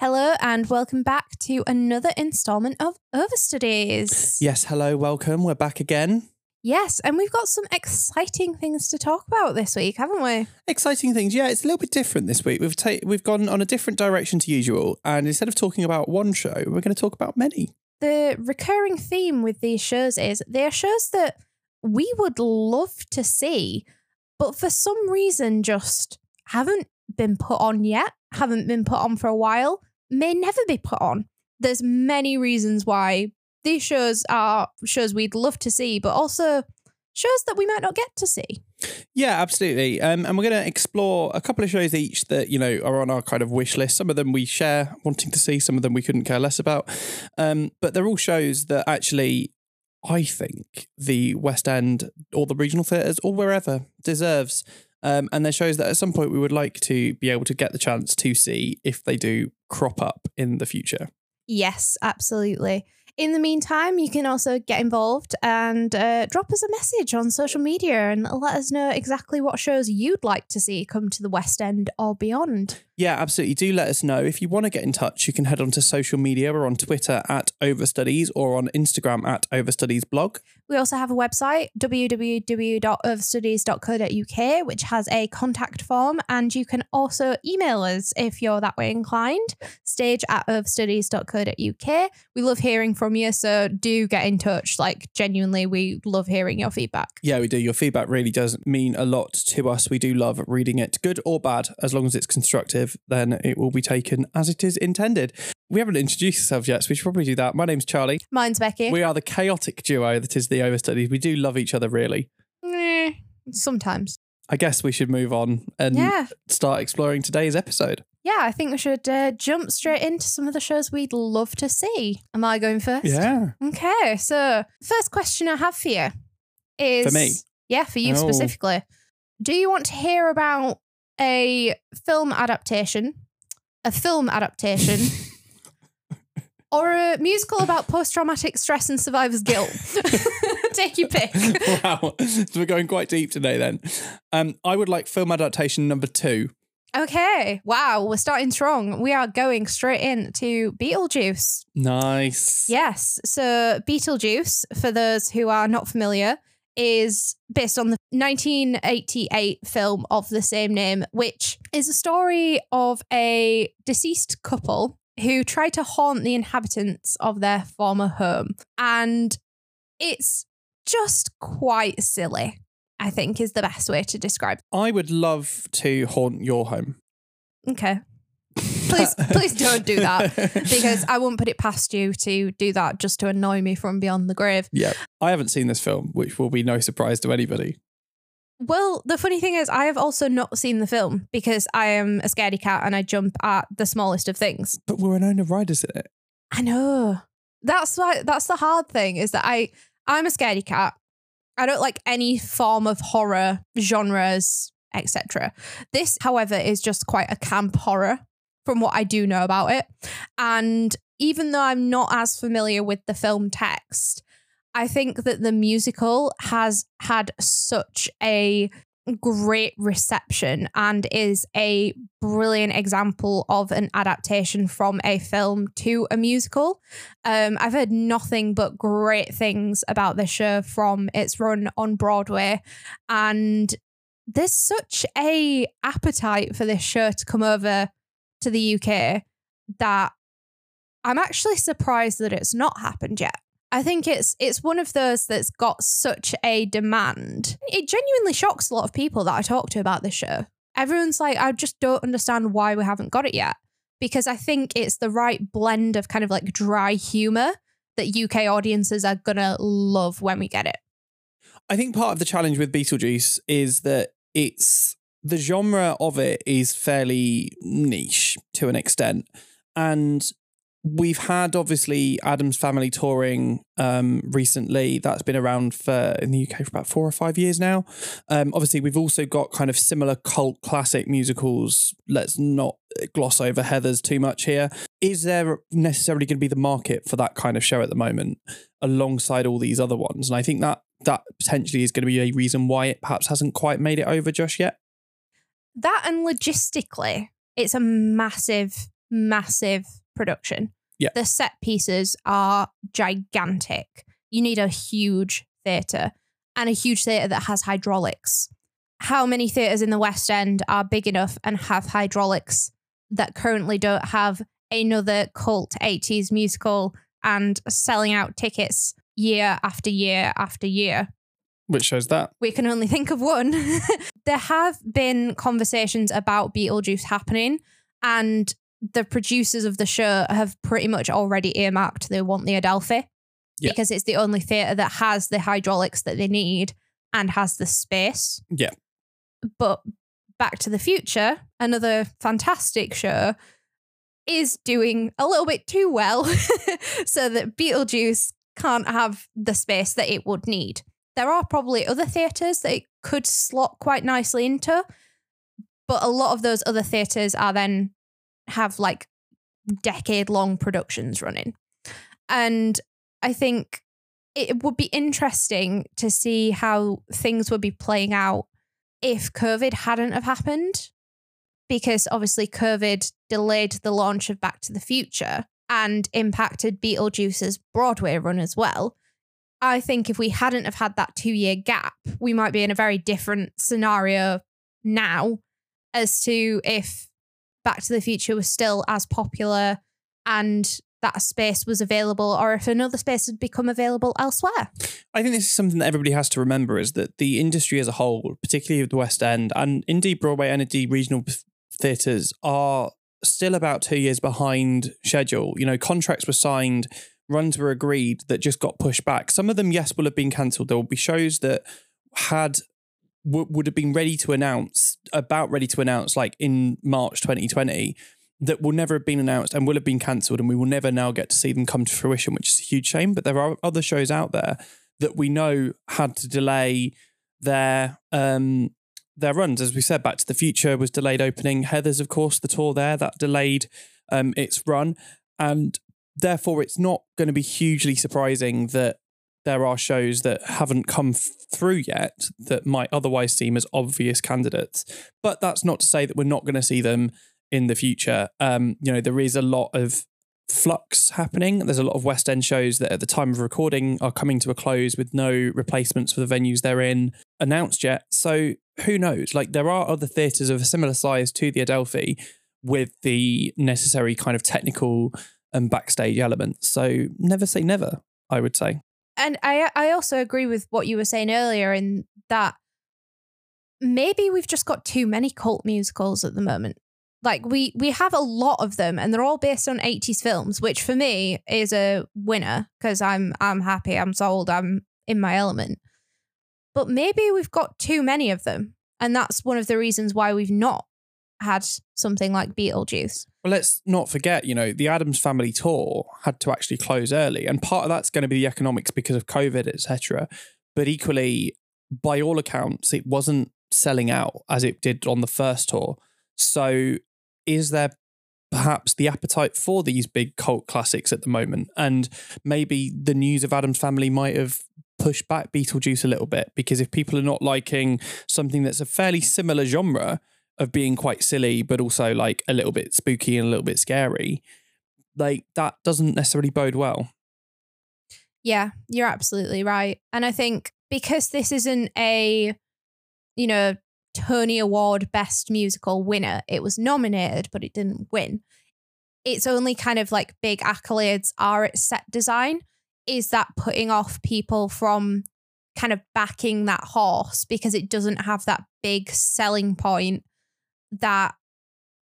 Hello and welcome back to another installment of Overstudies. Yes, hello, welcome. We're back again. Yes, and we've got some exciting things to talk about this week, haven't we? Exciting things. Yeah, it's a little bit different this week. We've ta- we've gone on a different direction to usual, and instead of talking about one show, we're going to talk about many. The recurring theme with these shows is they are shows that we would love to see, but for some reason just haven't been put on yet, haven't been put on for a while, may never be put on. There's many reasons why these shows are shows we'd love to see, but also shows that we might not get to see. Yeah, absolutely. Um, and we're going to explore a couple of shows each that you know are on our kind of wish list. Some of them we share wanting to see, some of them we couldn't care less about. Um, but they're all shows that actually. I think the West End or the regional theatres or wherever deserves um, and they're shows that at some point we would like to be able to get the chance to see if they do crop up in the future. Yes, absolutely. In the meantime, you can also get involved and uh, drop us a message on social media and let us know exactly what shows you'd like to see come to the West End or beyond. Yeah, absolutely. Do let us know. If you want to get in touch, you can head on to social media. We're on Twitter at Overstudies or on Instagram at Overstudies blog. We also have a website, www.overstudies.co.uk, which has a contact form. And you can also email us if you're that way inclined, stage at overstudies.co.uk. We love hearing from you, so do get in touch. Like, genuinely, we love hearing your feedback. Yeah, we do. Your feedback really does mean a lot to us. We do love reading it, good or bad, as long as it's constructive, then it will be taken as it is intended. We haven't introduced ourselves yet, so we should probably do that. My name's Charlie. Mine's Becky. We are the chaotic duo that is the Overstudies. We do love each other, really. Eh, sometimes. I guess we should move on and Yeah. start exploring today's episode. Yeah, I think we should uh, jump straight into some of the shows we'd love to see. Am I going first? Yeah. Okay, so first question I have for you is For me? Yeah, for you Oh. specifically. Do you want to hear about a film adaptation, a film adaptation, or a musical about post-traumatic stress and survivor's guilt? Take your pick. wow. So we're going quite deep today then. Um, I would like film adaptation number two. Okay. Wow, we're starting strong. We are going straight into Beetlejuice. Nice. Yes. So Beetlejuice, for those who are not familiar, is based on the 1988 film of the same name, which is a story of a deceased couple who try to haunt the inhabitants of their former home. And it's just quite silly, I think is the best way to describe I would love to haunt your home. Okay. Please, please don't do that because I won't put it past you to do that just to annoy me from beyond the grave. yeah. I haven't seen this film, which will be no surprise to anybody. Well, the funny thing is, I have also not seen the film because I am a scaredy cat and I jump at the smallest of things. But Winona Ryder's in it. I know. That's why. That's the hard thing is that I I'm a scaredy cat. I don't like any form of horror genres, etc. This, however, is just quite a camp horror from what I do know about it. And even though I'm not as familiar with the film text, I think that the musical has had such a great reception and is a brilliant example of an adaptation from a film to a musical. Um, I've heard nothing but great things about this show from its run on Broadway, and there's such a appetite for this show to come over to the UK that I'm actually surprised that it's not happened yet. I think it's it's one of those that's got such a demand. It genuinely shocks a lot of people that I talk to about this show. Everyone's like, I just don't understand why we haven't got it yet. Because I think it's the right blend of kind of like dry humor that UK audiences are gonna love when we get it. I think part of the challenge with Beetlejuice is that it's the genre of it is fairly niche to an extent. And we've had obviously Addams Family touring um, recently. That's been around for in the UK for about four or five years now. Um, obviously, we've also got kind of similar cult classic musicals. Let's not gloss over Heathers too much here. Is there necessarily going to be the market for that kind of show at the moment alongside all these other ones? And I think that that potentially is going to be a reason why it perhaps hasn't quite made it over just yet. That and logistically, it's a massive, massive production. Yeah. The set pieces are gigantic. You need a huge theatre and a huge theatre that has hydraulics. How many theatres in the West End are big enough and have hydraulics that currently don't have another cult 80s musical and selling out tickets year after year after year? Which shows that. we can only think of one. there have been conversations about Beetlejuice happening, and the producers of the show have pretty much already earmarked they want the Adelphi Yeah. because it's the only theatre that has the hydraulics that they need and has the space. Yeah. But Back to the Future, another fantastic show, is doing a little bit too well so that Beetlejuice can't have the space that it would need. There are probably other theatres that it could slot quite nicely into, but a lot of those other theatres are then have like decade long productions running. And I think it would be interesting to see how things would be playing out if COVID hadn't have happened. Because obviously COVID delayed the launch of Back to the Future and impacted Beetlejuice's Broadway run as well. I think if we hadn't have had that two year gap, we might be in a very different scenario now as to if Back to the Future was still as popular and that space was available or if another space had become available elsewhere. I think this is something that everybody has to remember is that the industry as a whole, particularly the West End and indeed Broadway and indeed regional theatres, are still about two years behind schedule. You know, contracts were signed, runs were agreed that just got pushed back. Some of them, yes, will have been cancelled. There will be shows that had w- would have been ready to announce, about ready to announce, like in March 2020, that will never have been announced and will have been cancelled, and we will never now get to see them come to fruition, which is a huge shame. But there are other shows out there that we know had to delay their um their runs. As we said, Back to the Future was delayed opening. Heathers, of course, the tour there that delayed um its run, and therefore it's not going to be hugely surprising that there are shows that haven't come f- through yet that might otherwise seem as obvious candidates. But that's not to say that we're not going to see them in the future. Um, you know, there is a lot of flux happening. There's a lot of West End shows that at the time of recording are coming to a close with no replacements for the venues they're in announced yet. So who knows? Like there are other theatres of a similar size to the Adelphi with the necessary kind of technical and backstage elements. So never say never, I would say. And I I also agree with what you were saying earlier in that maybe we've just got too many cult musicals at the moment. Like we we have a lot of them and they're all based on 80s films, which for me is a winner because I'm I'm happy, I'm sold, I'm in my element. But maybe we've got too many of them. And that's one of the reasons why we've not had something like Beetlejuice. Well, let's not forget, you know, the Addams Family tour had to actually close early, and part of that's going to be the economics because of COVID, etc. But equally, by all accounts, it wasn't selling out as it did on the first tour. So, is there perhaps the appetite for these big cult classics at the moment? And maybe the news of Adams Family might have pushed back Beetlejuice a little bit because if people are not liking something that's a fairly similar genre of being quite silly, but also like a little bit spooky and a little bit scary, like that doesn't necessarily bode well. Yeah, you're absolutely right. And I think because this isn't a, you know, Tony Award Best Musical winner, it was nominated, but it didn't win. Its only kind of like big accolades are its set design. Is that putting off people from kind of backing that horse because it doesn't have that big selling point that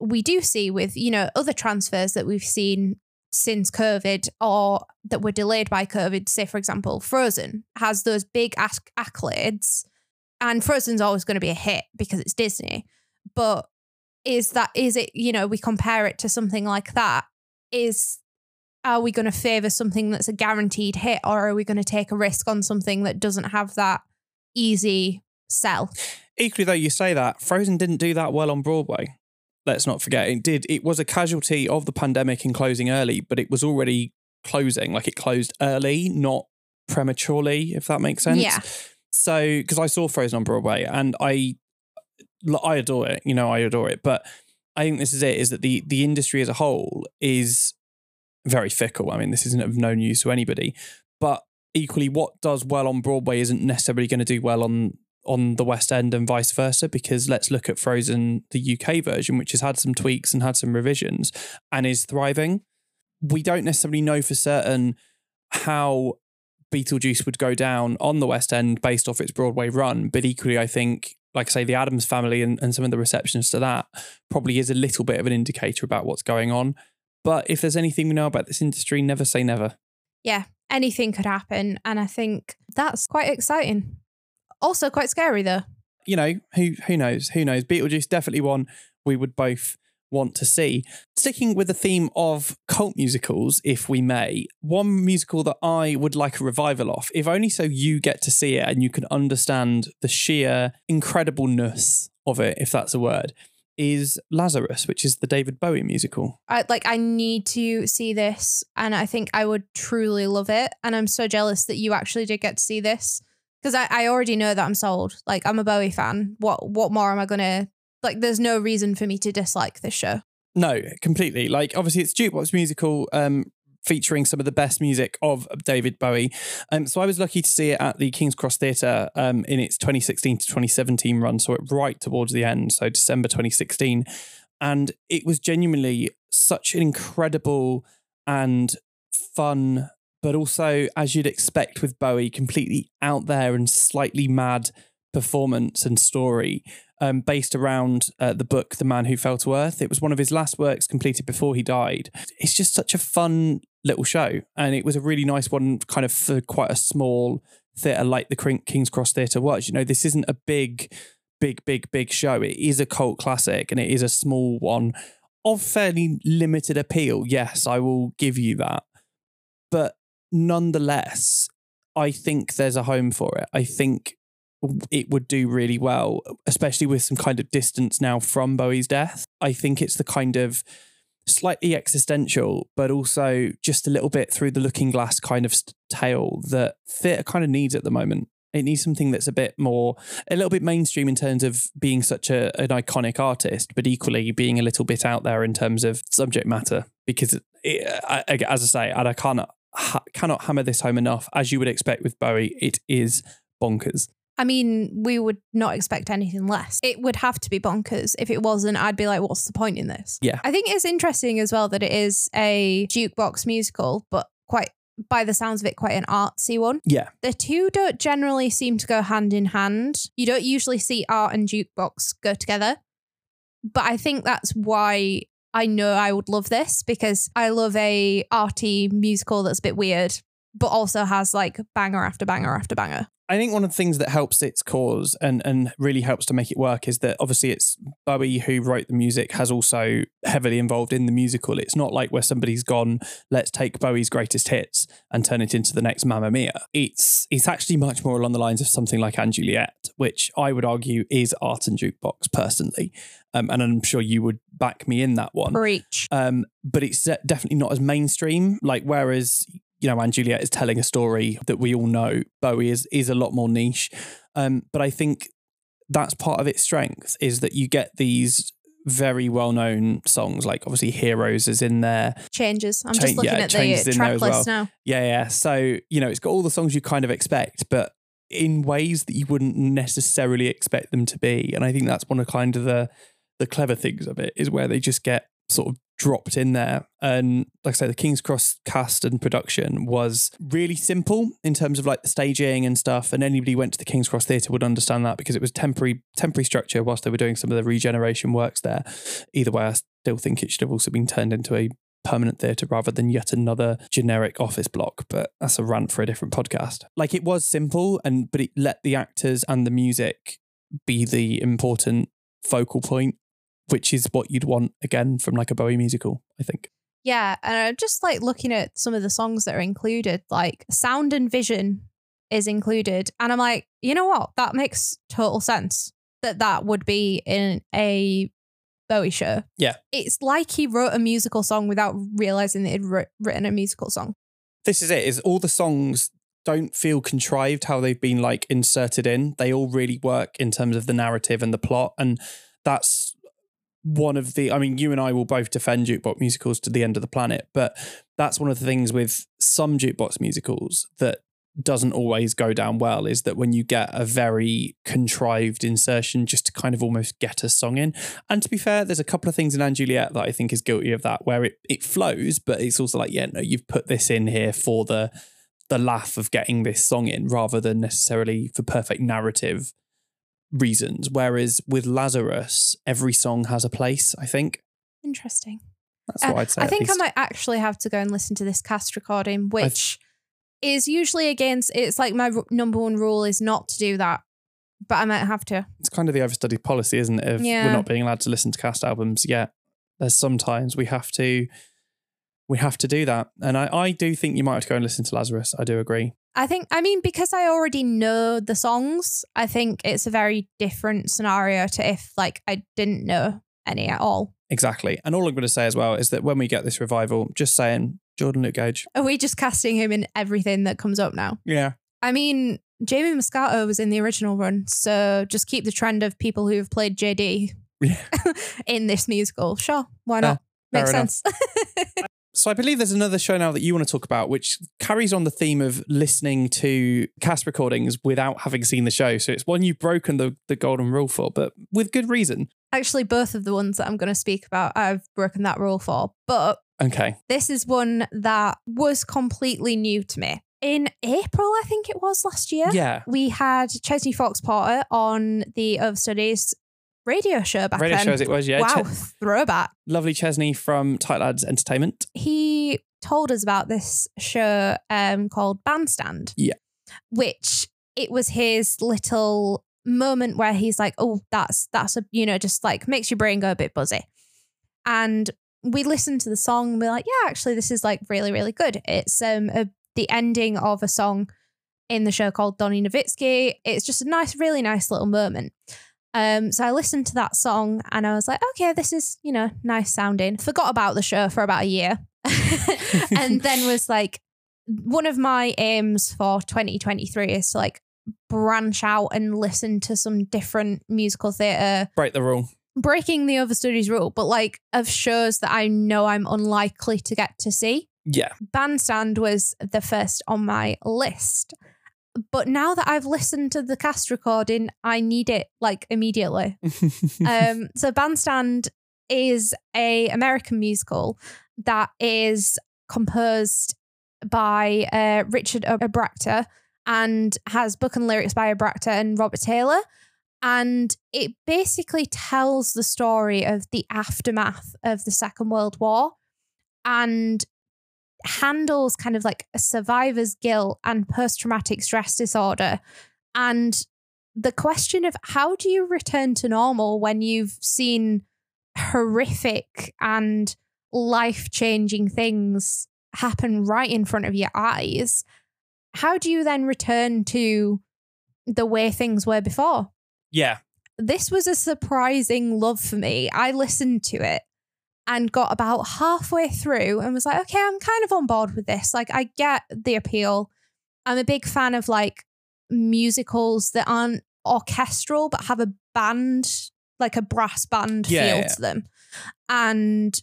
we do see with, you know, other transfers that we've seen since COVID or that were delayed by COVID. Say, for example, Frozen has those big acc- accolades, and Frozen's always going to be a hit because it's Disney. But is that, is it, you know, we compare it to something like that? Is, are we going to favor something that's a guaranteed hit or are we going to take a risk on something that doesn't have that easy sell? Equally, though, you say that Frozen didn't do that well on Broadway. Let's not forget it did. It was a casualty of the pandemic in closing early, but it was already closing. Like it closed early, not prematurely, if that makes sense. Yeah. So, because I saw Frozen on Broadway and I, I adore it. You know, I adore it. But I think this is it, is that the the industry as a whole is very fickle. I mean, this isn't of no news to anybody. But equally, what does well on Broadway isn't necessarily going to do well on on the West End and vice versa. Because let's look at Frozen, the UK version, which has had some tweaks and had some revisions and is thriving. We don't necessarily know for certain how Beetlejuice would go down on the West End based off its Broadway run, but equally, I think like I say, the Addams family and, and some of the receptions to that probably is a little bit of an indicator about what's going on. But if there's anything we know about this industry, never say never. Yeah, anything could happen. And I think that's quite exciting. Also quite scary though. You know, who who knows? Who knows? Beetlejuice definitely one we would both want to see. Sticking with the theme of cult musicals, if we may, one musical that I would like a revival of, if only so you get to see it and you can understand the sheer incredibleness of it, if that's a word, is Lazarus, which is the David Bowie musical. I like I need to see this and I think I would truly love it. And I'm so jealous that you actually did get to see this. Because I, I already know that I'm sold. Like I'm a Bowie fan. What what more am I gonna like there's no reason for me to dislike this show. No, completely. Like obviously it's jukebox musical um featuring some of the best music of David Bowie. Um, so I was lucky to see it at the King's Cross Theatre um, in its 2016 to 2017 run, so it right towards the end, so December 2016. And it was genuinely such an incredible and fun, but also, as you'd expect with Bowie, completely out there and slightly mad performance and story um, based around uh, the book The Man Who Fell to Earth. It was one of his last works completed before he died. It's just such a fun little show. And it was a really nice one, kind of for quite a small theatre like the King's Cross Theatre was. You know, this isn't a big, big, big, big show. It is a cult classic and it is a small one of fairly limited appeal. Yes, I will give you that. But nonetheless, I think there's a home for it. I think it would do really well, especially with some kind of distance now from Bowie's death. I think it's the kind of slightly existential, but also just a little bit through the looking glass kind of tale that theatre kind of needs at the moment. It needs something that's a bit more, a little bit mainstream in terms of being such a, an iconic artist, but equally being a little bit out there in terms of subject matter. Because, it, as I say, and I cannot cannot hammer this home enough. As you would expect with Bowie, it is bonkers. I mean, we would not expect anything less. It would have to be bonkers. If it wasn't, I'd be like, what's the point in this? Yeah. I think it's interesting as well that it is a jukebox musical, but quite, by the sounds of it, quite an artsy one. Yeah. The two don't generally seem to go hand in hand. You don't usually see art and jukebox go together. But I think that's why I know I would love this because I love a arty musical that's a bit weird, but also has like banger after banger after banger. I think one of the things that helps its cause and and really helps to make it work is that obviously it's Bowie who wrote the music has also heavily involved in the musical. It's not like where somebody's gone, let's take Bowie's greatest hits and turn it into the next Mamma Mia. It's it's actually much more along the lines of something like & Juliet, which I would argue is art and jukebox personally. Um, and I'm sure you would back me in that one. Preach. Um, but it's definitely not as mainstream. Like whereas you know, & Juliet is telling a story that we all know. Bowie is is a lot more niche, um, but I think that's part of its strength is that you get these very well known songs, like obviously Heroes is in there. Changes. I'm Ch- just looking yeah, at the track list well. now. Yeah, yeah. So you know, it's got all the songs you kind of expect, but in ways that you wouldn't necessarily expect them to be. And I think that's one of kind of the the clever things of it is where they just get sort of dropped in there. And like I say, the King's Cross cast and production was really simple in terms of like the staging and stuff. And anybody who went to the King's Cross Theatre would understand that because it was temporary temporary structure whilst they were doing some of the regeneration works there. Either way, I still think it should have also been turned into a permanent theatre rather than yet another generic office block. But that's a rant for a different podcast. Like it was simple and but it let the actors and the music be the important focal point which is what you'd want again from like a Bowie musical, I think. Yeah, and I'm just like looking at some of the songs that are included, like Sound and Vision is included, and I'm like, you know what? That makes total sense that that would be in a Bowie show. Yeah, it's like he wrote a musical song without realizing that he'd written a musical song. This is it. Is all the songs don't feel contrived how they've been like inserted in. They all really work in terms of the narrative and the plot, and that's one of the I mean, you and I will both defend jukebox musicals to the end of the planet, but that's one of the things with some jukebox musicals that doesn't always go down well is that when you get a very contrived insertion just to kind of almost get a song in. And to be fair, there's a couple of things in & Juliet that I think is guilty of that, where it, it flows, but it's also like, yeah, no, you've put this in here for the the laugh of getting this song in rather than necessarily for perfect narrative reasons. Whereas with Lazarus, every song has a place, I think. Interesting. That's what Uh, I'd say. I think I might actually have to go and listen to this cast recording, which is usually against. It's like my r- number one rule is not to do that, but I might have to. it's kind of the overstudied policy, isn't it? If Yeah. we're not being allowed to listen to cast albums yet, there's sometimes we have to we have to do that. And I, I do think you might have to go and listen to Lazarus. I do agree. I think. I mean, because I already know the songs, I think it's a very different scenario to if like I didn't know any at all. Exactly. And all I'm going to say as well is that when we get this revival, just saying Jordan Luke Gage. Are we just casting him in everything that comes up now? Yeah. I mean, Jamie Muscato was in the original run, so just keep the trend of people who have played JD Yeah. in this musical. Sure, why not? Makes sense. So I believe there's another show now that you want to talk about, which carries on the theme of listening to cast recordings without having seen the show. So it's one you've broken the, the golden rule for, but with good reason. Actually, both of the ones that I'm going to speak about, I've broken that rule for. But Okay. this is one that was completely new to me. In April, I think it was last year, Yeah. we had Chesney Fox Porter on the Overstudies radio show back Radio then. show as it was, yeah. wow, Ch- throwback. lovely Chesney from Tight Lads Entertainment. he told us about this show um, called Bandstand. Yeah. Which it was his little moment where he's like, oh, that's that's a you know, just like makes your brain go a bit buzzy. And we listened to the song and we're like, yeah, actually, this is like really, really good. It's um a, the ending of a song in the show called Donny Novitski. It's just a nice, really nice little moment. Um, so I listened to that song and I was like, okay, this is, you know, nice sounding. Forgot about the show for about a year. and then was like, one of my aims for 2023 is to like branch out and listen to some different musical theatre, Break the rule. breaking the overstudies rule, but like of shows that I know I'm unlikely to get to see. Yeah. Bandstand was the first on my list. But now that I've listened to the cast recording, I need it like immediately. um, so Bandstand is a American musical that is composed by uh, Richard Oberacker and has book and lyrics by Oberacker and Robert Taylor. And it basically tells the story of the aftermath of the Second World War and handles kind of like a survivor's guilt and post traumatic stress disorder. And the question of how do you return to normal when you've seen horrific and life changing things happen right in front of your eyes? How do you then return to the way things were before? yeah. this was a surprising love for me. I listened to it and got about halfway through and was like, okay, I'm kind of on board with this. Like, I get the appeal. I'm a big fan of like musicals that aren't orchestral but have a band, like a brass band Yeah, feel yeah. to them. And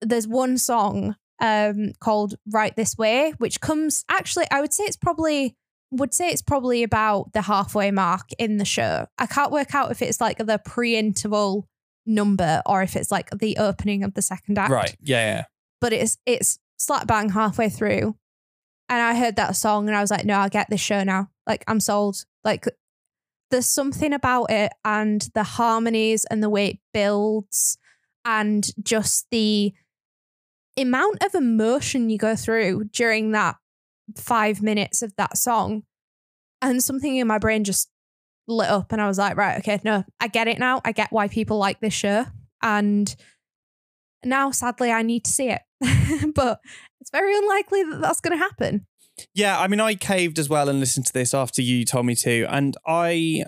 there's one song um called Right This Way, which comes actually, I would say it's probably would say it's probably about the halfway mark in the show. I can't work out if it's like the pre-interval number or if it's like the opening of the second act. Right. Yeah. Yeah. But it's it's slap bang halfway through. And I heard that song and I was like, no, I get this show now. Like I'm sold. Like there's something about it and the harmonies and the way it builds and just the amount of emotion you go through during that five minutes of that song. And something in my brain just lit up and I was like, right, okay, no, I get it now. I get why people like this show. And now, sadly, I need to see it. but it's very unlikely that that's going to happen. Yeah, I mean, I caved as well and listened to this after you told me to, and I,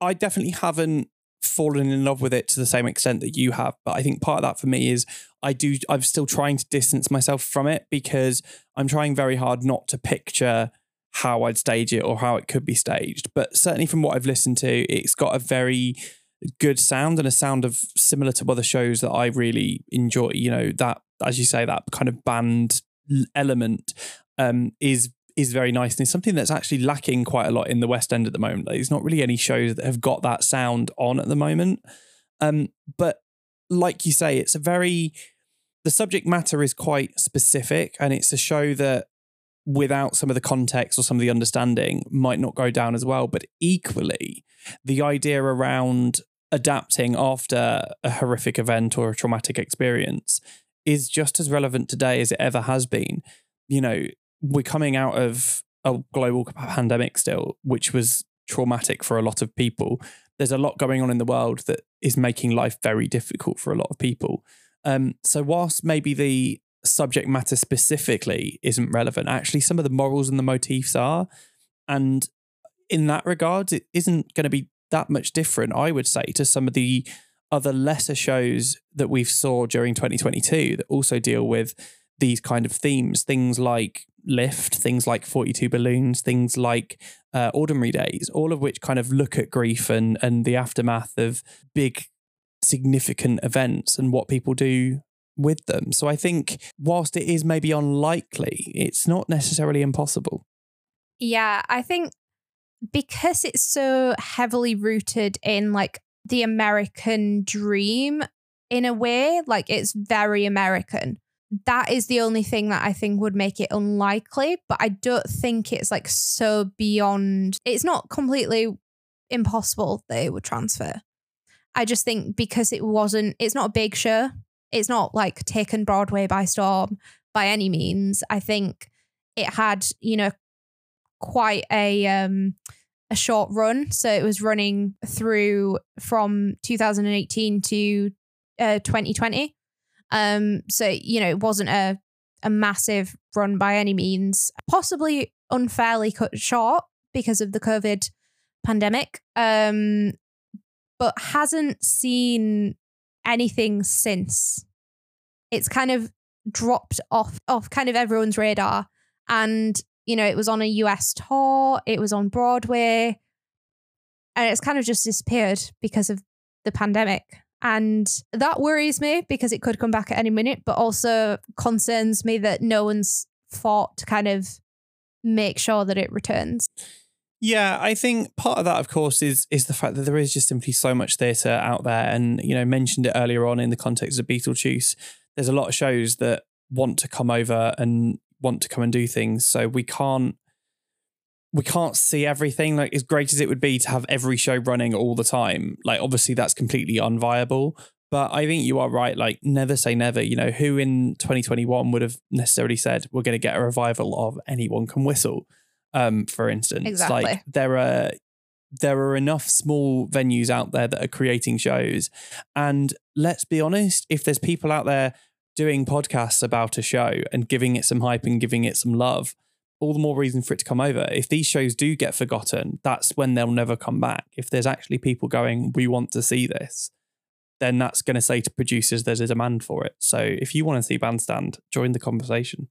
I definitely haven't fallen in love with it to the same extent that you have. But I think part of that for me is I do. I'm still trying to distance myself from it because I'm trying very hard not to picture how I'd stage it or how it could be staged. But certainly from what I've listened to, it's got a very good sound and a sound of similar to other shows that I really enjoy. You know that, as you say, that kind of band element um, is is very nice and it's something that's actually lacking quite a lot in the West End at the moment. There's not really any shows that have got that sound on at the moment. Um, but like you say, it's a very the subject matter is quite specific and it's a show that without some of the context or some of the understanding might not go down as well. But equally, the idea around adapting after a horrific event or a traumatic experience is just as relevant today as it ever has been. You know, we're coming out of a global pandemic still, which was traumatic for a lot of people. There's a lot going on in the world that is making life very difficult for a lot of people. Um, so, whilst maybe the subject matter specifically isn't relevant, actually, some of the morals and the motifs are. And in that regard, it isn't going to be that much different, I would say, to some of the other lesser shows that we've saw during 2022 that also deal with these kind of themes. Things like Lift, things like 42 Balloons, things like uh, Ordinary Days, all of which kind of look at grief and, and the aftermath of big, significant events and what people do with them. So I think, whilst it is maybe unlikely, it's not necessarily impossible. Yeah, I think because it's so heavily rooted in like the American dream in a way, like it's very American that is the only thing that I think would make it unlikely. But I don't think it's like so beyond, it's not completely impossible that it would transfer. I just think because it wasn't, it's not a big show, it's not like taken Broadway by storm by any means. I think it had, you know, quite a, um, a short run. So it was running through from 2018 to uh, 2020. Um, so you know, it wasn't a a massive run by any means, possibly unfairly cut short because of the COVID pandemic. Um, but hasn't seen anything since. It's kind of dropped off off kind of everyone's radar. And, you know, it was on a US tour, it was on Broadway, and it's kind of just disappeared because of the pandemic. And that worries me because it could come back at any minute, but also concerns me that no one's fought to kind of make sure that it returns. Yeah, I think part of that, of course, is is the fact that there is just simply so much theatre out there, and you know, mentioned it earlier on in the context of Beetlejuice. There's a lot of shows that want to come over and want to come and do things, so we can't we can't see everything. Like as great as it would be to have every show running all the time, like obviously that's completely unviable. But I think you are right. Like never say never. You know who in 2021 would have necessarily said we're going to get a revival of Anyone Can Whistle, um, for instance. Exactly. Like there are there are enough small venues out there that are creating shows, and let's be honest, if there's people out there doing podcasts about a show and giving it some hype and giving it some love all the more reason for it to come over. If these shows do get forgotten, that's when they'll never come back. If there's actually people going, we want to see this, then that's going to say to producers there's a demand for it. So if you want to see Bandstand, join the conversation.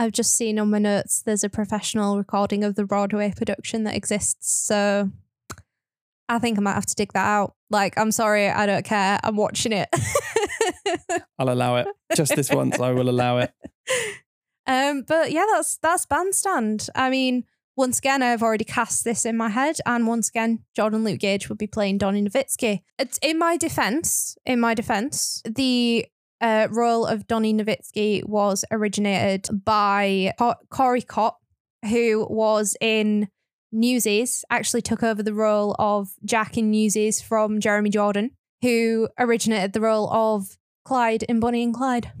I've just seen on my notes there's a professional recording of the Broadway production that exists. So I think I might have to dig that out. Like, I'm sorry, I don't care. I'm watching it. I'll allow it. Just this once, I will allow it. Um, but yeah, that's that's Bandstand. I mean, once again, I've already cast this in my head, and once again, Jordan Luke Gage would be playing Donny Novitski. It's in my defense. In my defense, the uh, role of Donny Novitski was originated by Corey Cott, who was in Newsies. Actually, took over the role of Jack in Newsies from Jeremy Jordan, who originated the role of Clyde in Bonnie and Clyde.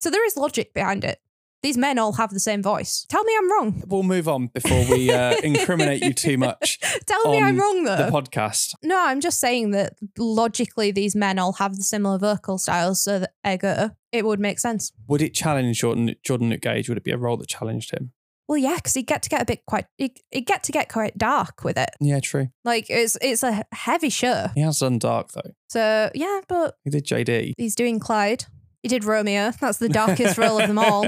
So there is logic behind it. These men all have the same voice. Tell me I'm wrong. We'll move on before we uh, incriminate you too much. Tell me I'm wrong though. The podcast. No, I'm just saying that logically these men all have the similar vocal styles, so that ergo it would make sense. Would it challenge Jordan Jordan Luke Gage? Would it be a role that challenged him? Well, yeah, because he'd get to get a bit quite, he'd, he'd get to get quite dark with it. Yeah, true. Like it's it's a heavy show. He has done dark though. So yeah, but he did JD. He's doing Clyde. He did Romeo. That's the darkest role of them all.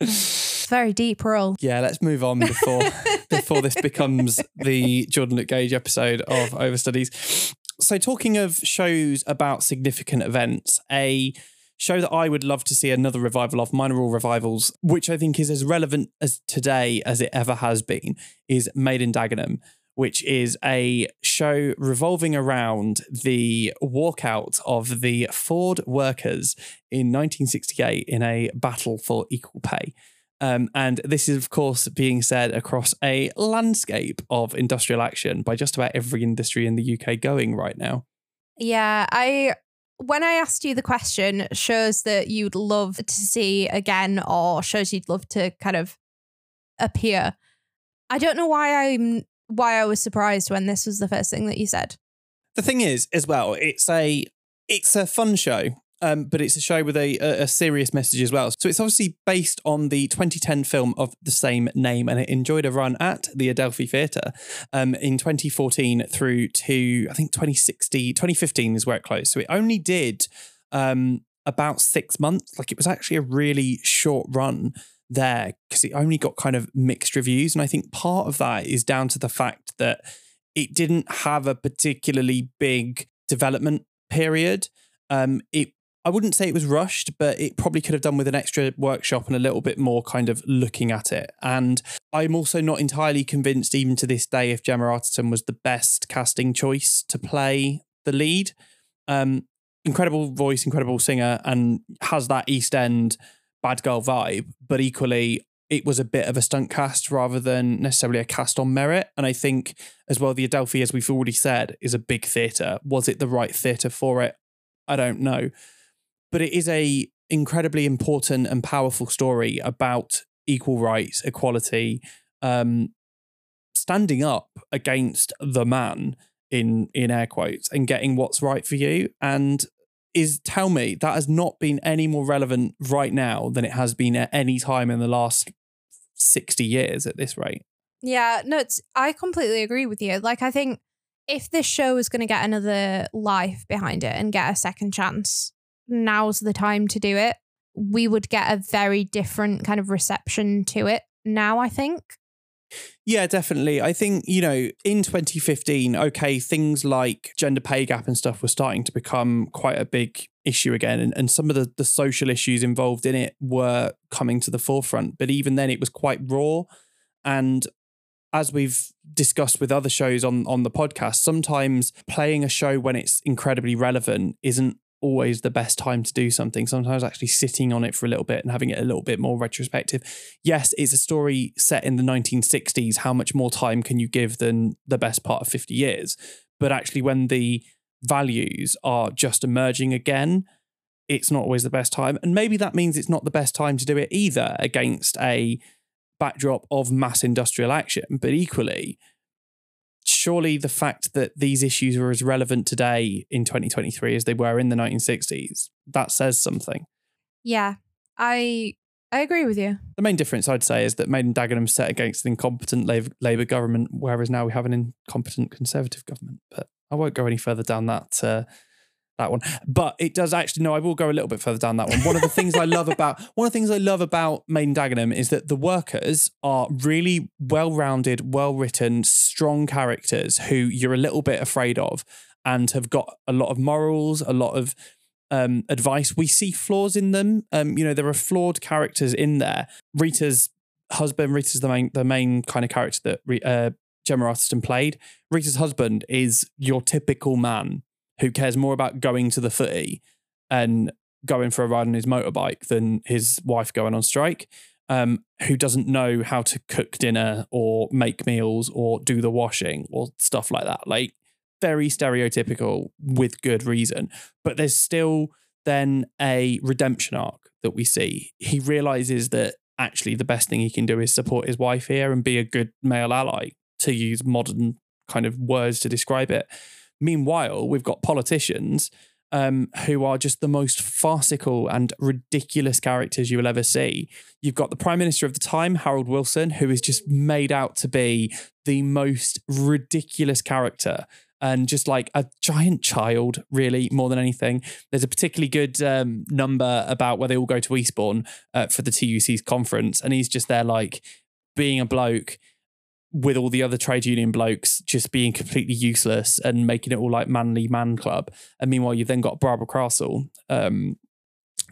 It's very deep role. Yeah, let's move on before before this becomes the Jordan Luke Gage episode of Overstudies. So, talking of shows about significant events, a show that I would love to see another revival of, minor all revivals, which I think is as relevant as today as it ever has been, is Made in Dagenham, which is a show revolving around the walkout of the Ford workers in 1968 in a battle for equal pay. Um, and this is, of course, being said across a landscape of industrial action by just about every industry in the UK going right now. Yeah, I when I asked you the question, shows that you'd love to see again or shows you'd love to kind of appear. I don't know why I'm why I was surprised when this was the first thing that you said. The thing is, as well, it's a it's a fun show. Um, but it's a show with a, a, a serious message as well. So it's obviously based on the 2010 film of the same name, and it enjoyed a run at the Adelphi Theatre um, in 2014 through to I think 2016, 2015 is where it closed. So it only did um, about six months. Like it was actually a really short run there because it only got kind of mixed reviews, and I think part of that is down to the fact that it didn't have a particularly big development period. Um, it I wouldn't say it was rushed, but it probably could have done with an extra workshop and a little bit more kind of looking at it. And I'm also not entirely convinced, even to this day, if Gemma Arterton was the best casting choice to play the lead. Um, incredible voice, incredible singer, and has that East End bad girl vibe, but equally, it was a bit of a stunt cast rather than necessarily a cast on merit. And I think, as well, the Adelphi, as we've already said, is a big theatre. Was it the right theatre for it? I don't know but it is a incredibly important and powerful story about equal rights, equality, um, standing up against the man in in air quotes and getting what's right for you. And is tell me that has not been any more relevant right now than it has been at any time in the last 60 years at this rate. Yeah, no, it's I completely agree with you. Like I think if this show is going to get another life behind it and get a second chance, now's the time to do it, we would get a very different kind of reception to it now, I think. Yeah, definitely. I think, you know, in 2015, okay, things like gender pay gap and stuff were starting to become quite a big issue again. And, and some of the, the social issues involved in it were coming to the forefront. But even then, it was quite raw. And as we've discussed with other shows on, on the podcast, sometimes playing a show when it's incredibly relevant isn't always the best time to do something. Sometimes actually sitting on it for a little bit and having it a little bit more retrospective. Yes, it's a story set in the 1960s. How much more time can you give than the best part of 50 years? But actually, when the values are just emerging again, it's not always the best time. And maybe that means it's not the best time to do it either against a backdrop of mass industrial action. But equally, surely the fact that these issues are as relevant today in 2023 as they were in the 1960s, that says something. Yeah, I I agree with you. The main difference, I'd say, is that Made in Dagenham set against an incompetent Labour government, whereas now we have an incompetent Conservative government. But I won't go any further down that uh, that one. But it does actually no, I will go a little bit further down that one. One of the things I love about one of the things I love about Made in Dagenham is that the workers are really well-rounded, well-written, strong characters who you're a little bit afraid of and have got a lot of morals, a lot of um, advice. We see flaws in them. Um, you know, there are flawed characters in there. Rita's husband, Rita's the main the main kind of character that uh, Gemma Arterton played. Rita's husband is your typical man who cares more about going to the footy and going for a ride on his motorbike than his wife going on strike. Um, who doesn't know how to cook dinner or make meals or do the washing or stuff like that. Like very stereotypical with good reason. But there's still then a redemption arc that we see. He realizes that actually the best thing he can do is support his wife here and be a good male ally, to use modern kind of words to describe it. Meanwhile, we've got politicians um, who are just the most farcical and ridiculous characters you will ever see. You've got the Prime Minister of the time, Harold Wilson, who is just made out to be the most ridiculous character and just like a giant child, really, more than anything. There's a particularly good um, number about where they all go to Eastbourne uh, for the TUC's conference, and he's just there, like being a bloke with all the other trade union blokes just being completely useless and making it all like manly man club. And meanwhile, you've then got Barbara Castle, um,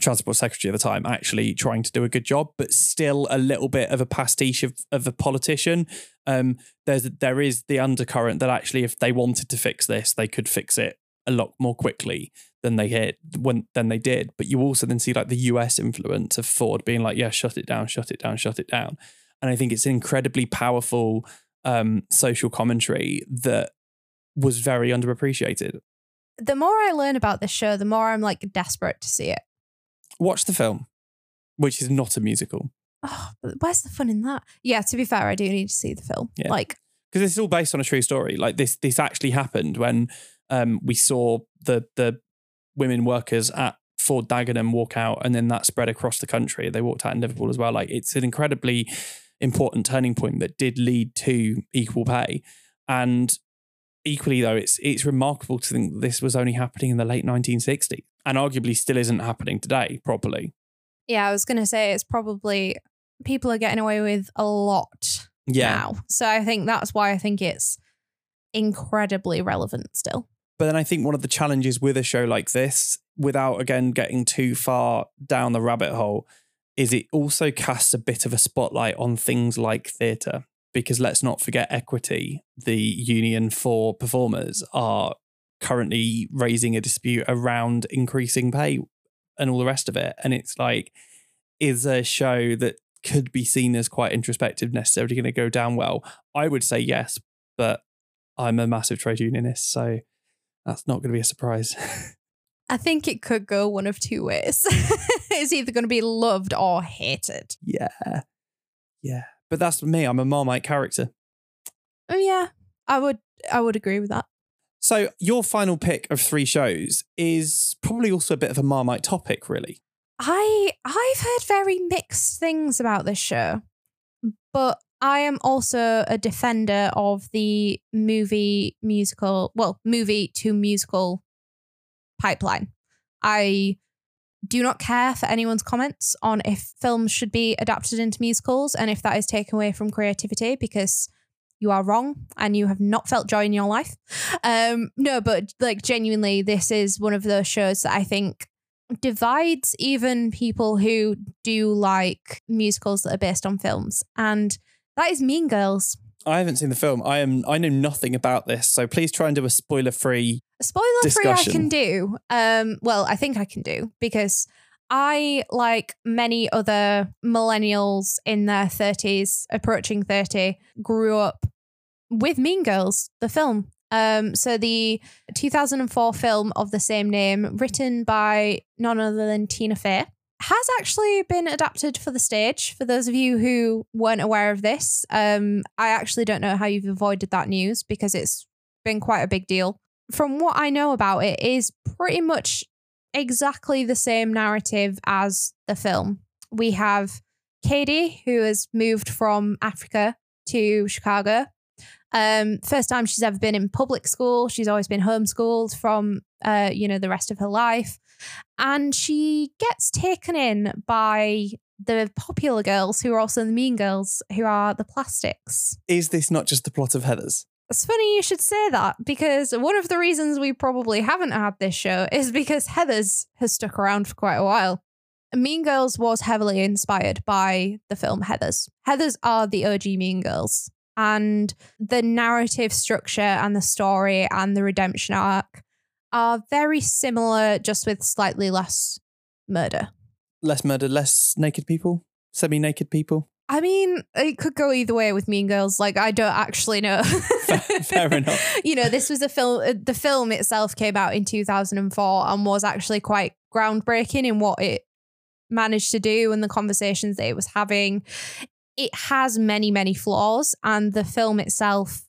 transport secretary at the time, actually trying to do a good job, but still a little bit of a pastiche of, of a politician. Um, there's there is the undercurrent that actually, if they wanted to fix this, they could fix it a lot more quickly than they hit when than they did. But you also then see like the US influence of Ford being like, yeah, shut it down, shut it down, shut it down. And I think it's an incredibly powerful um, social commentary that was very underappreciated. The more I learn about this show, the more I'm like desperate to see it. Watch the film, which is not a musical. Oh, where's the fun in that? Yeah, to be fair, I do need to see the film. Yeah. Like, because it's all based on a true story. Like this, this actually happened when um, we saw the the women workers at Ford Dagenham walk out, and then that spread across the country. They walked out in Liverpool as well. Like it's an incredibly important turning point that did lead to equal pay. And equally, though, it's it's remarkable to think this was only happening in the late 1960s, and arguably still isn't happening today properly. yeah, I was going to say it's probably people are getting away with a lot Yeah, now. So I think that's why I think it's incredibly relevant still. But then I think one of the challenges with a show like this, without again getting too far down the rabbit hole, is it also casts a bit of a spotlight on things like theatre. Because let's not forget equity, the union for performers are currently raising a dispute around increasing pay and all the rest of it. And it's like, is a show that could be seen as quite introspective necessarily going to go down well? I would say yes, but I'm a massive trade unionist, so that's not going to be a surprise. I think it could go one of two ways. it's either going to be loved or hated. yeah. Yeah. But that's me. I'm a Marmite character. Oh yeah, I would I would agree with that. So your final pick of three shows is probably also a bit of a Marmite topic, really. I I've heard very mixed things about this show, but I am also a defender of the movie musical, well, movie to musical pipeline. I do not care for anyone's comments on if films should be adapted into musicals and if that is taken away from creativity because you are wrong and you have not felt joy in your life. Um, no, but like genuinely, this is one of those shows that I think divides even people who do like musicals that are based on films. And that is Mean Girls. I haven't seen the film. I am. I know nothing about this, so please try and do a spoiler-free. Spoiler free, I can do. Um, well, I think I can do because I, like many other millennials in their 30s, approaching 30, grew up with Mean Girls, the film. Um, so the 2004 film of the same name, written by none other than Tina Fey, has actually been adapted for the stage. For those of you who weren't aware of this, um, I actually don't know how you've avoided that news because it's been quite a big deal. From what I know about it, is pretty much exactly the same narrative as the film. We have Cady, who has moved from Africa to Chicago. Um, first time she's ever been in public school. She's always been homeschooled from, uh, you know, the rest of her life, and she gets taken in by the popular girls who are also the mean girls, who are the plastics. Is this not just the plot of Heathers? It's funny you should say that because one of the reasons we probably haven't had this show is because Heathers has stuck around for quite a while. Mean Girls was heavily inspired by the film Heathers. Heathers are the OG Mean Girls, and the narrative structure and the story and the redemption arc are very similar, just with slightly less murder. Less murder, less naked people, semi-naked people. I mean, it could go either way with Mean Girls. Like, I don't actually know. fair enough. You know, this was a film. uh, The film itself came out in 2004 and was actually quite groundbreaking in what it managed to do and the conversations that it was having. It has many, many flaws, and the film itself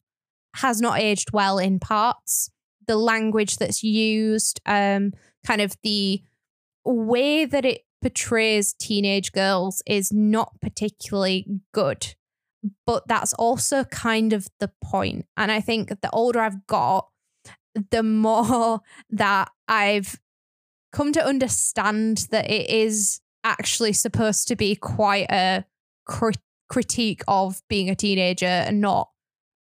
has not aged well in parts. The language that's used, um, kind of the way that it portrays teenage girls is not particularly good. But that's also kind of the point. And I think the older I've got, the more that I've come to understand that it is actually supposed to be quite a crit- critique of being a teenager and not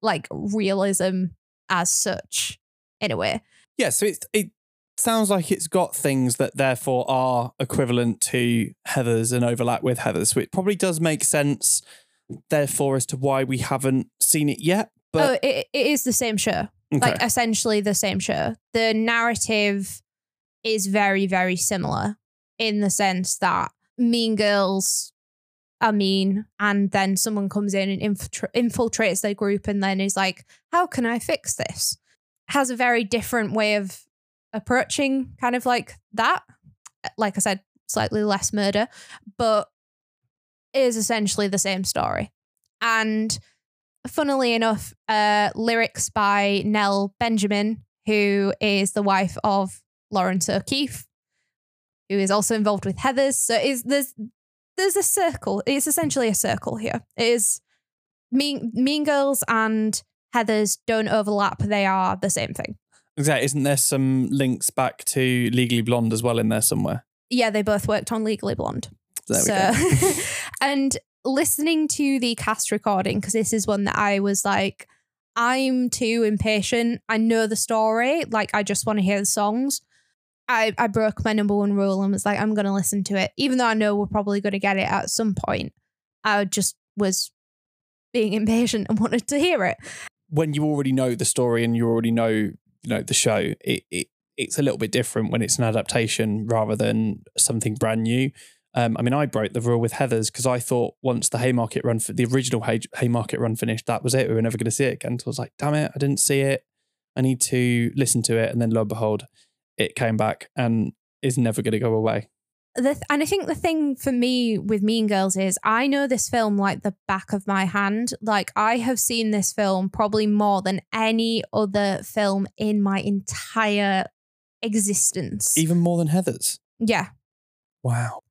like realism as such in a way. Yeah, so it it sounds like it's got things that therefore are equivalent to Heathers and overlap with Heathers. So it probably does make sense, therefore, as to why we haven't seen it yet. But oh, it, it is the same show. okay. Like essentially the same show. The narrative is very, very similar in the sense that mean girls are mean and then someone comes in and infiltra- infiltrates their group and then is like, how can I fix this? Has a very different way of approaching kind of like that. Like I said, slightly less murder, but is essentially the same story. And funnily enough, uh, lyrics by Nell Benjamin, who is the wife of Laurence O'Keefe, who is also involved with Heathers. So is there's there's a circle. It's essentially a circle here. It is Mean Mean Girls and Heathers don't overlap. They are the same thing. Exactly, isn't there some links back to Legally Blonde as well in there somewhere? Yeah, they both worked on Legally Blonde. There we so, go. and listening to the cast recording, because this is one that I was like, I'm too impatient. I know the story. Like, I just want to hear the songs. I, I broke my number one rule and was like, I'm going to listen to it. Even though I know we're probably going to get it at some point, I just was being impatient and wanted to hear it. when you already know the story and you already know you know the show, it, it it's a little bit different when it's an adaptation rather than something brand new. Um, I mean, I broke the rule with Heathers because I thought once the Haymarket run for the original Hay- Haymarket run finished, that was it. We were never going to see it again. So I was like, damn it, I didn't see it. I need to listen to it. And then lo and behold, it came back and is never going to go away. The th- and I think the thing for me with Mean Girls is I know this film like the back of my hand. Like I have seen this film probably more than any other film in my entire existence. Even more than Heathers. yeah. Wow.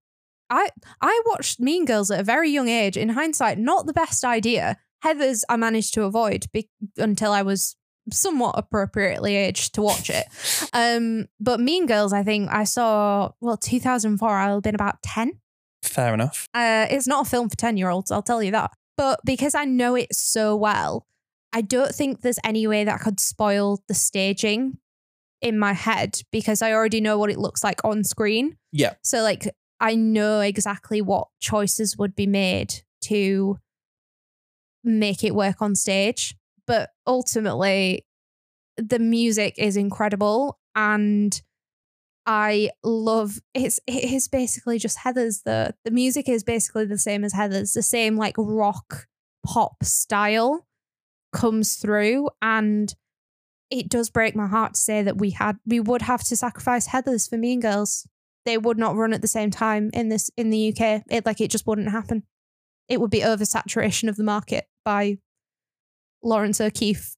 I I watched Mean Girls at a very young age. In hindsight, not the best idea. Heathers I managed to avoid be- until I was somewhat appropriately aged to watch it. Um, but Mean Girls, I think I saw well 2004. I'll have been about ten. Fair enough. Uh, it's not a film for 10 year olds, I'll tell you that. But because I know it so well, I don't think there's any way that I could spoil the staging in my head because I already know what it looks like on screen. Yeah. So, like, I know exactly what choices would be made to make it work on stage. But ultimately, the music is incredible and I love it's it is basically just Heathers the the music is basically the same as Heathers the same like rock pop style comes through and it does break my heart to say that we had we would have to sacrifice Heathers for Mean Girls. They would not run at the same time in this in the UK it like it just wouldn't happen. It would be oversaturation of the market by Laurence O'Keefe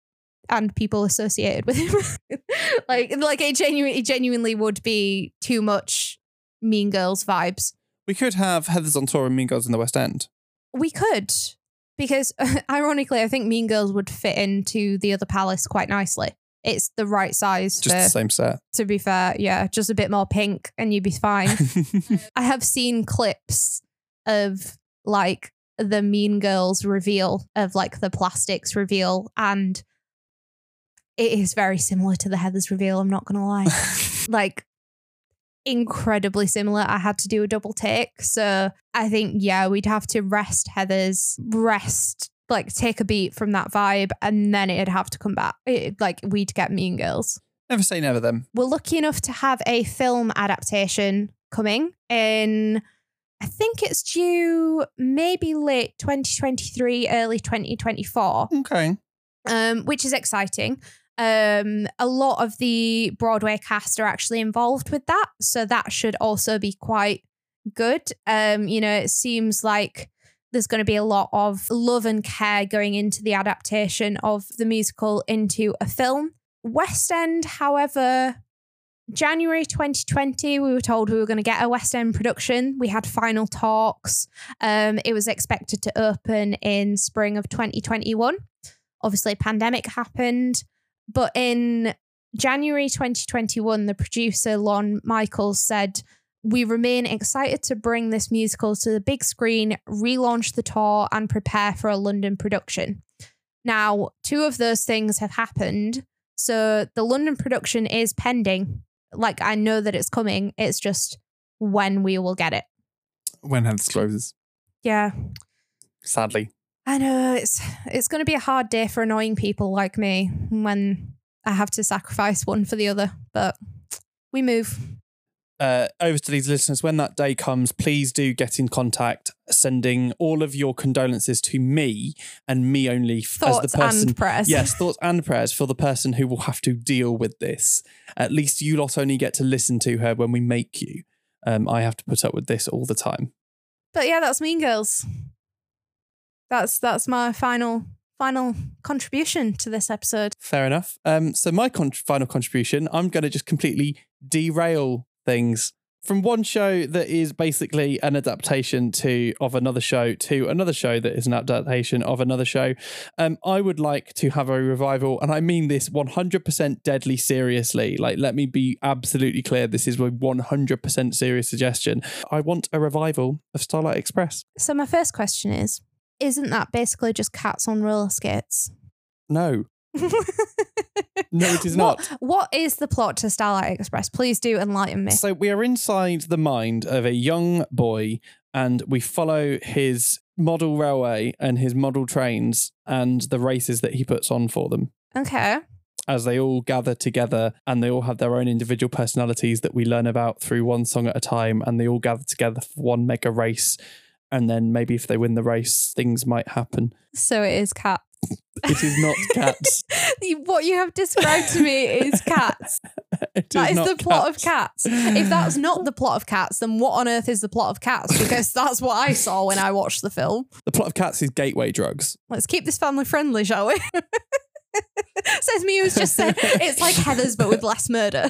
and people associated with him. like like it genuinely it genuinely would be too much Mean Girls vibes. We could have Heathers on tour and Mean Girls in the West End. We could because ironically I think Mean Girls would fit into the other palace quite nicely. It's the right size Just for, the same set. to be fair. Yeah, just a bit more pink and you'd be fine. I have seen clips of like the Mean Girls reveal of like the plastics reveal, and it is very similar to the Heathers reveal. I'm not gonna lie, like incredibly similar. I had to do a double take, so I think yeah, we'd have to rest Heathers, rest like take a beat from that vibe, and then it'd have to come back. It, like we'd get Mean Girls never say never then. we're lucky enough to have a film adaptation coming in I think it's due maybe late 2023 early 2024 Okay. um which is exciting. Um a lot of the Broadway cast are actually involved with that so that should also be quite good. Um you know it seems like there's going to be a lot of love and care going into the adaptation of the musical into a film. West End, however, January 2020, we were told we were going to get a West End production. We had final talks. Um, it was expected to open in spring of 2021. Obviously, pandemic happened, but in January 2021, the producer Lorne Michaels said, "We remain excited to bring this musical to the big screen, relaunch the tour, and prepare for a London production." Now, two of those things have happened. So the London production is pending. Like, I know that it's coming. It's just when we will get it. When Heathers closes, Yeah. sadly. I know it's it's going to be a hard day for annoying people like me when I have to sacrifice one for the other, but we move. Uh, over to these listeners when that day comes please do get in contact sending all of your condolences to me and me only f- as the person and prayers. yes thoughts and prayers for the person who will have to deal with this at least you lot only get to listen to her when we make you um, i have to put up with this all the time But yeah, that's Mean Girls. That's that's my final final contribution to this episode. fair enough um, so my con- final contribution i'm going to just completely derail things from one show that is basically an adaptation to of another show to another show that is an adaptation of another show. Um, i would like to have a revival and i mean this 100% deadly seriously. Like let me be absolutely clear this is a 100% serious suggestion. I want a revival of starlight express. So my first question is, isn't that basically just cats on roller skates? no no it is What- not What is the plot to Starlight Express? Please do enlighten me. So we are inside the mind of a young boy and we follow his model railway and his model trains and the races that he puts on for them Okay. as they all gather together and they all have their own individual personalities that we learn about through one song at a time and they all gather together for one mega race and then maybe if they win the race things might happen So it is cat. It is not cats what you have described to me is cats. It That is the plot of cats. If that's not the plot of cats, then what on earth is the plot of cats? Because that's what I saw when I watched the film. the plot of cats is gateway drugs Let's keep this family friendly, shall we? Says me who's just said it's like Heathers but with less murder.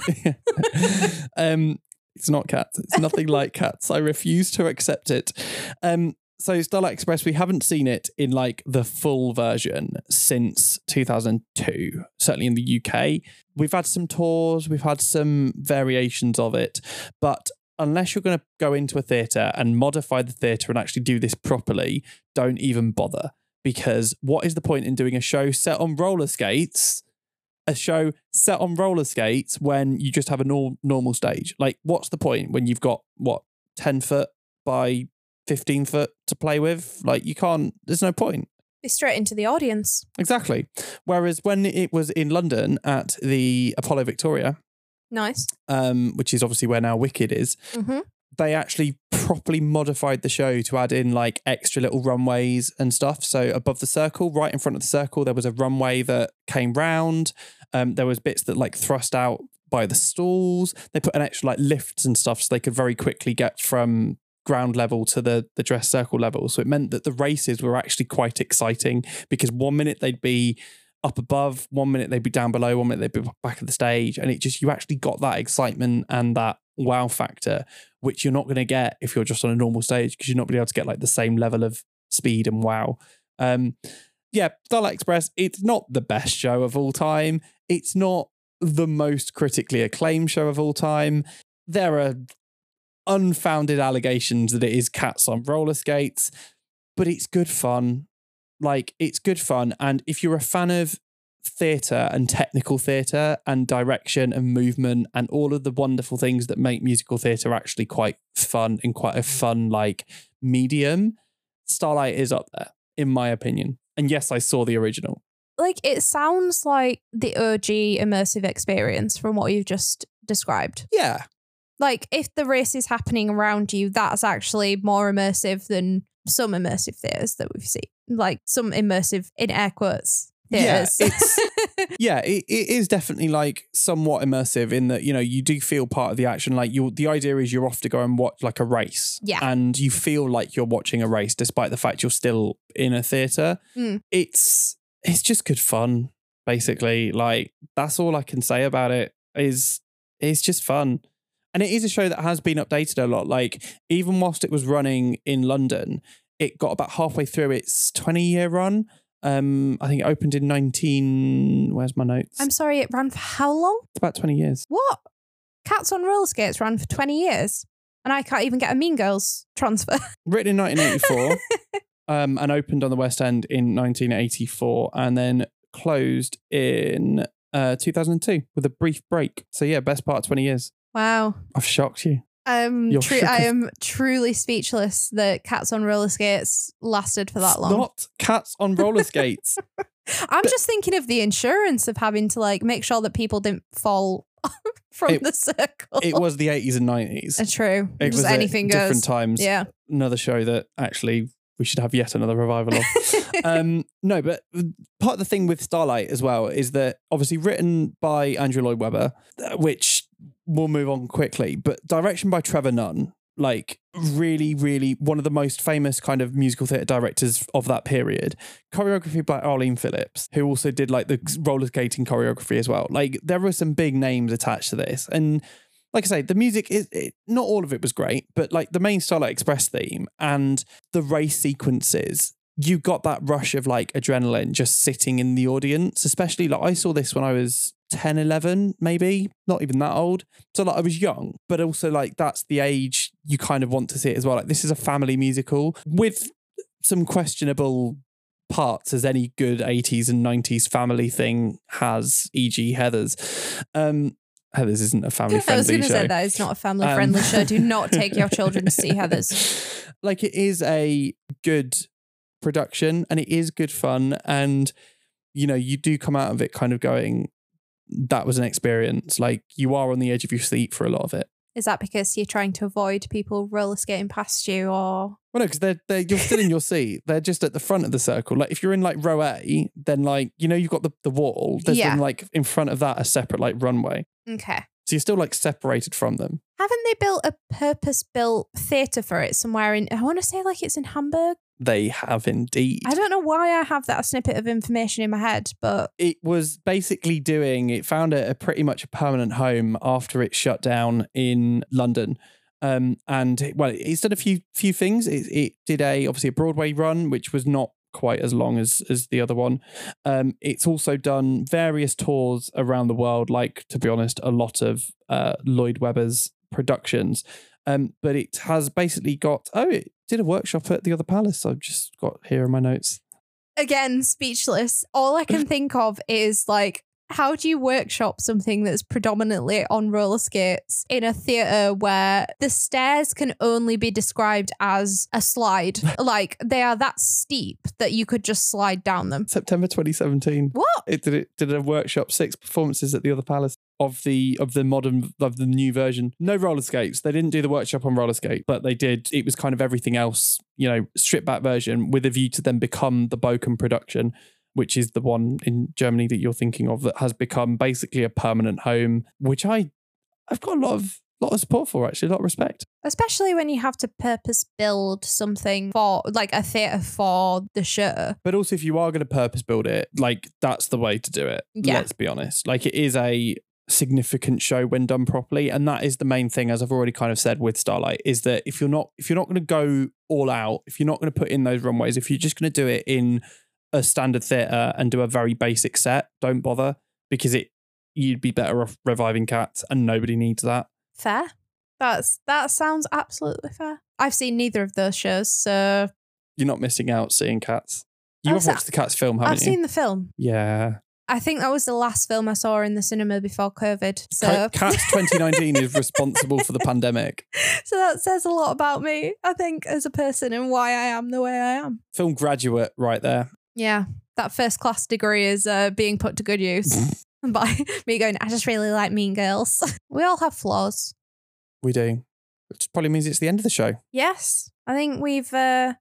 um, it's not cats. It's nothing like cats. I refuse to accept it. Um, so Starlight Express, we haven't seen it in like the full version since 2002, certainly in the UK. We've had some tours, we've had some variations of it, but unless you're going to go into a theatre and modify the theatre and actually do this properly, don't even bother. Because what is the point in doing a show set on roller skates a show set on roller skates when you just have a nor- normal stage. Like, what's the point when you've got what ten foot by fifteen foot to play with? Like, you can't. There's no point. Be straight into the audience. Exactly. Whereas when it was in London at the Apollo Victoria, Nice. um, which is obviously where now Wicked is, hmm they actually properly modified the show to add in like extra little runways and stuff. So above the circle, right in front of the circle, there was a runway that came round. Um, there was bits that like thrust out by the stalls. They put an extra like lifts and stuff so they could very quickly get from ground level to the the dress circle level. So it meant that the races were actually quite exciting because one minute they'd be up above, one minute they'd be down below, one minute they'd be back of the stage, and it just you actually got that excitement and that wow factor which you're not going to get if you're just on a normal stage because you're not going to be able to get like the same level of speed and wow. Um, yeah, Starlight Express, it's not the best show of all time. It's not the most critically acclaimed show of all time. There are unfounded allegations that it is cats on roller skates, but it's good fun. Like, it's good fun. And if you're a fan of theatre and technical theatre and direction and movement and all of the wonderful things that make musical theatre actually quite fun and quite a fun like medium starlight is up there in my opinion and yes i saw the original Like it sounds like the OG immersive experience from what you've just described. yeah Like if the race is happening around you, that's actually more immersive than some immersive theaters that we've seen. Like some immersive in air quotes Yeah, it's- yeah it, it is definitely like somewhat immersive in that you know you do feel part of the action like you the idea is you're off to go and watch like a race Yeah. and you feel like you're watching a race despite the fact you're still in a theater Mm. it's it's just good fun basically like that's all i can say about it is it's just fun and it is a show that has been updated a lot like even whilst it was running in london it got about halfway through its 20 year run um i think it opened in 19 where's my notes I'm sorry, it ran for how long? it's about 20 years What? Cats on roller skates ran for 20 years. And I can't even get a Mean Girls transfer. written in 1984 um, and opened on the West End in 1984 and then closed in uh, 2002 with a brief break. So, yeah, best part of 20 years. Wow. I've shocked you. Um, You're tru- shook I am truly speechless that Cats on Roller Skates lasted for that It's long. Not cats on roller skates. I'm just thinking of the insurance of having to like make sure that people didn't fall from It- the circle. it was the 80s and 90s. Uh, true. It just was at anything goes. different times. Yeah. Another show that actually we should have yet another revival of. um, no, but part of the thing with Starlight as well is that obviously written by Andrew Lloyd Webber, uh, which we'll move on quickly, but direction by Trevor Nunn, like really, really one of the most famous kind of musical theatre directors of that period. Choreography by Arlene Phillips, who also did like the roller skating choreography as well. Like there were some big names attached to this. And like I say, the music is it, not all of it was great, but like the main Starlight Express theme and the race sequences, you got that rush of like adrenaline just sitting in the audience. Especially like I saw this when I was 10, 11, maybe not even that old. So like I was young, but also like that's the age you kind of want to see it as well. Like this is a family musical with some questionable parts as any good 80s and 90s family thing has, e.g. Heathers. Um, Heathers isn't a family I was going to say that it's not a family Um, friendly show. Do not take your children to see Heathers. like it is a good production and it is good fun and you know you do come out of it kind of going that was an experience. Like you are on the edge of your seat for a lot of it. Is that because you're trying to avoid people roller skating past you or? Well no because they're, they're you're still in your seat. They're just at the front of the circle. Like if you're in like row a then like you know you've got the, the wall. There's Yeah. then like in front of that a separate like runway. Okay. so you're still like separated from them. Haven't they built a purpose built theatre for it somewhere in I want to say like it's in Hamburg? They have indeed. I don't know why I have that snippet of information in my head, but it was basically doing it found a, a pretty much a permanent home after it shut down in london. Um and well it's done a few few things. It, it did a obviously a broadway run which was not quite as long as as the other one. Um it's also done various tours around the world like to be honest a lot of uh lloyd webber's productions um but it has basically got oh it did a workshop at the other palace i've just got here in my notes again, speechless. All I can think of is like, how do you workshop something that's predominantly on roller skates in a theatre where the stairs can only be described as a slide? like they are that steep that you could just slide down them. september 2017 What? it did it did a workshop six performances at the other palace of the of the modern of the new version no roller skates they didn't do the workshop on roller skate but they did it was kind of everything else you know stripped back version with a view to then become the Bochum production which is the one in Germany that you're thinking of that has become basically a permanent home which I I've got a lot of lot of support for actually a lot of respect Especially when you have to purpose build something for like a theatre for the show. But also, if you are going to purpose build it, like that's the way to do it. Yeah. Let's be honest. Like it is a significant show when done properly, and that is the main thing. As I've already kind of said with Starlight, is that if you're not if you're not going to go all out, if you're not going to put in those runways, if you're just going to do it in a standard theatre and do a very basic set, don't bother because it you'd be better off reviving cats, and nobody needs that. Fair. That's that sounds absolutely fair. I've seen neither of those shows, so You're not missing out seeing cats. You I've have watched the cats film, haven't you? I've seen the film. yeah. I think that was the last film I saw in the cinema before COVID. So, Cats 2019 is responsible for the pandemic. so that says a lot about me, I think, as a person and why I am the way I am. Film graduate right there. Yeah, that first class degree is uh, being put to good use by me going, I just really like Mean Girls. we all have flaws. We do. Which probably means it's the end of the show. Yes, I think we've uh,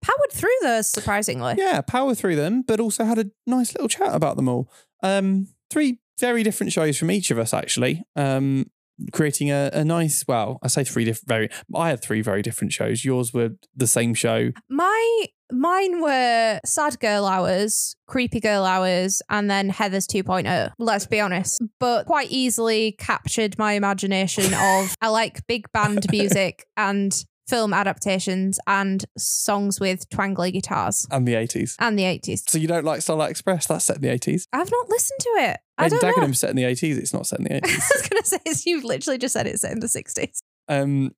powered through those surprisingly. Yeah, powered through them, but also had a nice little chat about them all. Um, three very different shows from each of us, actually. Um, creating a, a nice, well, I say three different, very, I had three very different shows. Yours were the same show. My mine were sad girl hours, creepy girl hours, and then Heather's 2.0. Let's be honest, but quite easily captured my imagination of I like big band music and film adaptations and songs with twangly guitars And the 80s. and the 80s. So you don't like Starlight Express? That's set in the 80s. I've not listened to it. I don't know. Dagenham's set in the 80s. It's not set in the eighties. I 80s. was gonna say it's- you've literally just said it's set in the 60s. um,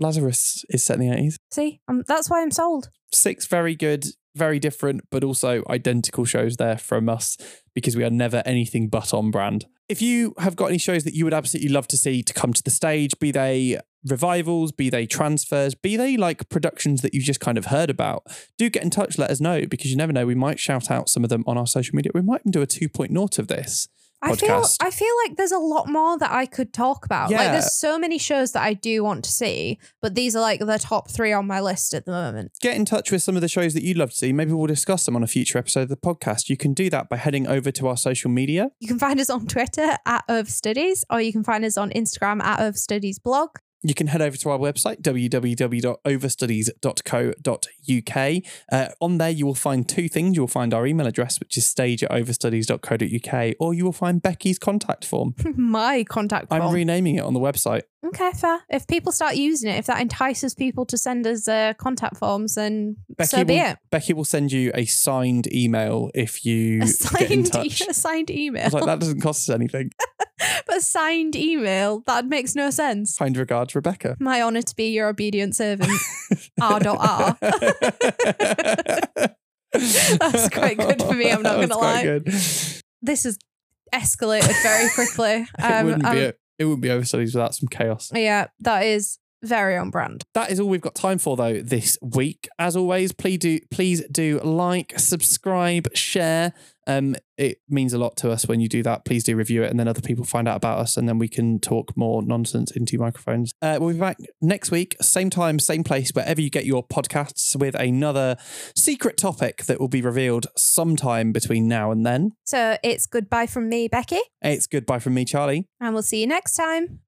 Lazarus is set in the 80s. See, um, that's why I'm sold. Six very good, very different, but also identical shows there from us because we are never anything but on brand. If you have got any shows that you would absolutely love to see to come to the stage, be they revivals, be they transfers, be they like productions that you've just kind of heard about, do get in touch, let us know because you never know. We might shout out some of them on our social media. We might even do a 2.0 of this. I feel. I feel like there's a lot more that I could talk about. Like there's so many shows that I do want to see, but these are like the top three on my list at the moment. Get in touch with some of the shows that you'd love to see. Maybe we'll discuss them on a future episode of the podcast. You can do that by heading over to our social media. You can find us on Twitter at Overstudies, or you can find us on Instagram at Overstudies Blog. You can head over to our website, www.overstudies.co.uk. Uh, on there, you will find two things. You'll find our email address, which is stage at overstudies.co.uk, or you will find Becky's contact form. my contact form. I'm renaming it on the website. okay, fair. If people start using it, if that entices people to send us uh, contact forms, then Becky so be will, it. Becky will send you a signed email if you A get in signed, e- touch. a signed email. like, that doesn't cost us anything. but signed email, that makes no sense. Kind regards, Rebecca. My honour to be your obedient servant. R dot R. That's quite good for me, I'm not gonna quite lie. Good. This has escalated very quickly. it Um, wouldn't um, be it. It wouldn't be overstudies without some chaos. yeah, that is very on brand. That is all we've got time for though this week. As always, please do please do like, subscribe, share. Um, it means a lot to us when you do that. Please do review it, and then other people find out about us, and then we can talk more nonsense into microphones. Uh, we'll be back next week, same time, same place, wherever you get your podcasts, with another secret topic that will be revealed sometime between now and then. So it's goodbye from me, Becky, It's goodbye from me, Charlie. and we'll see you next time.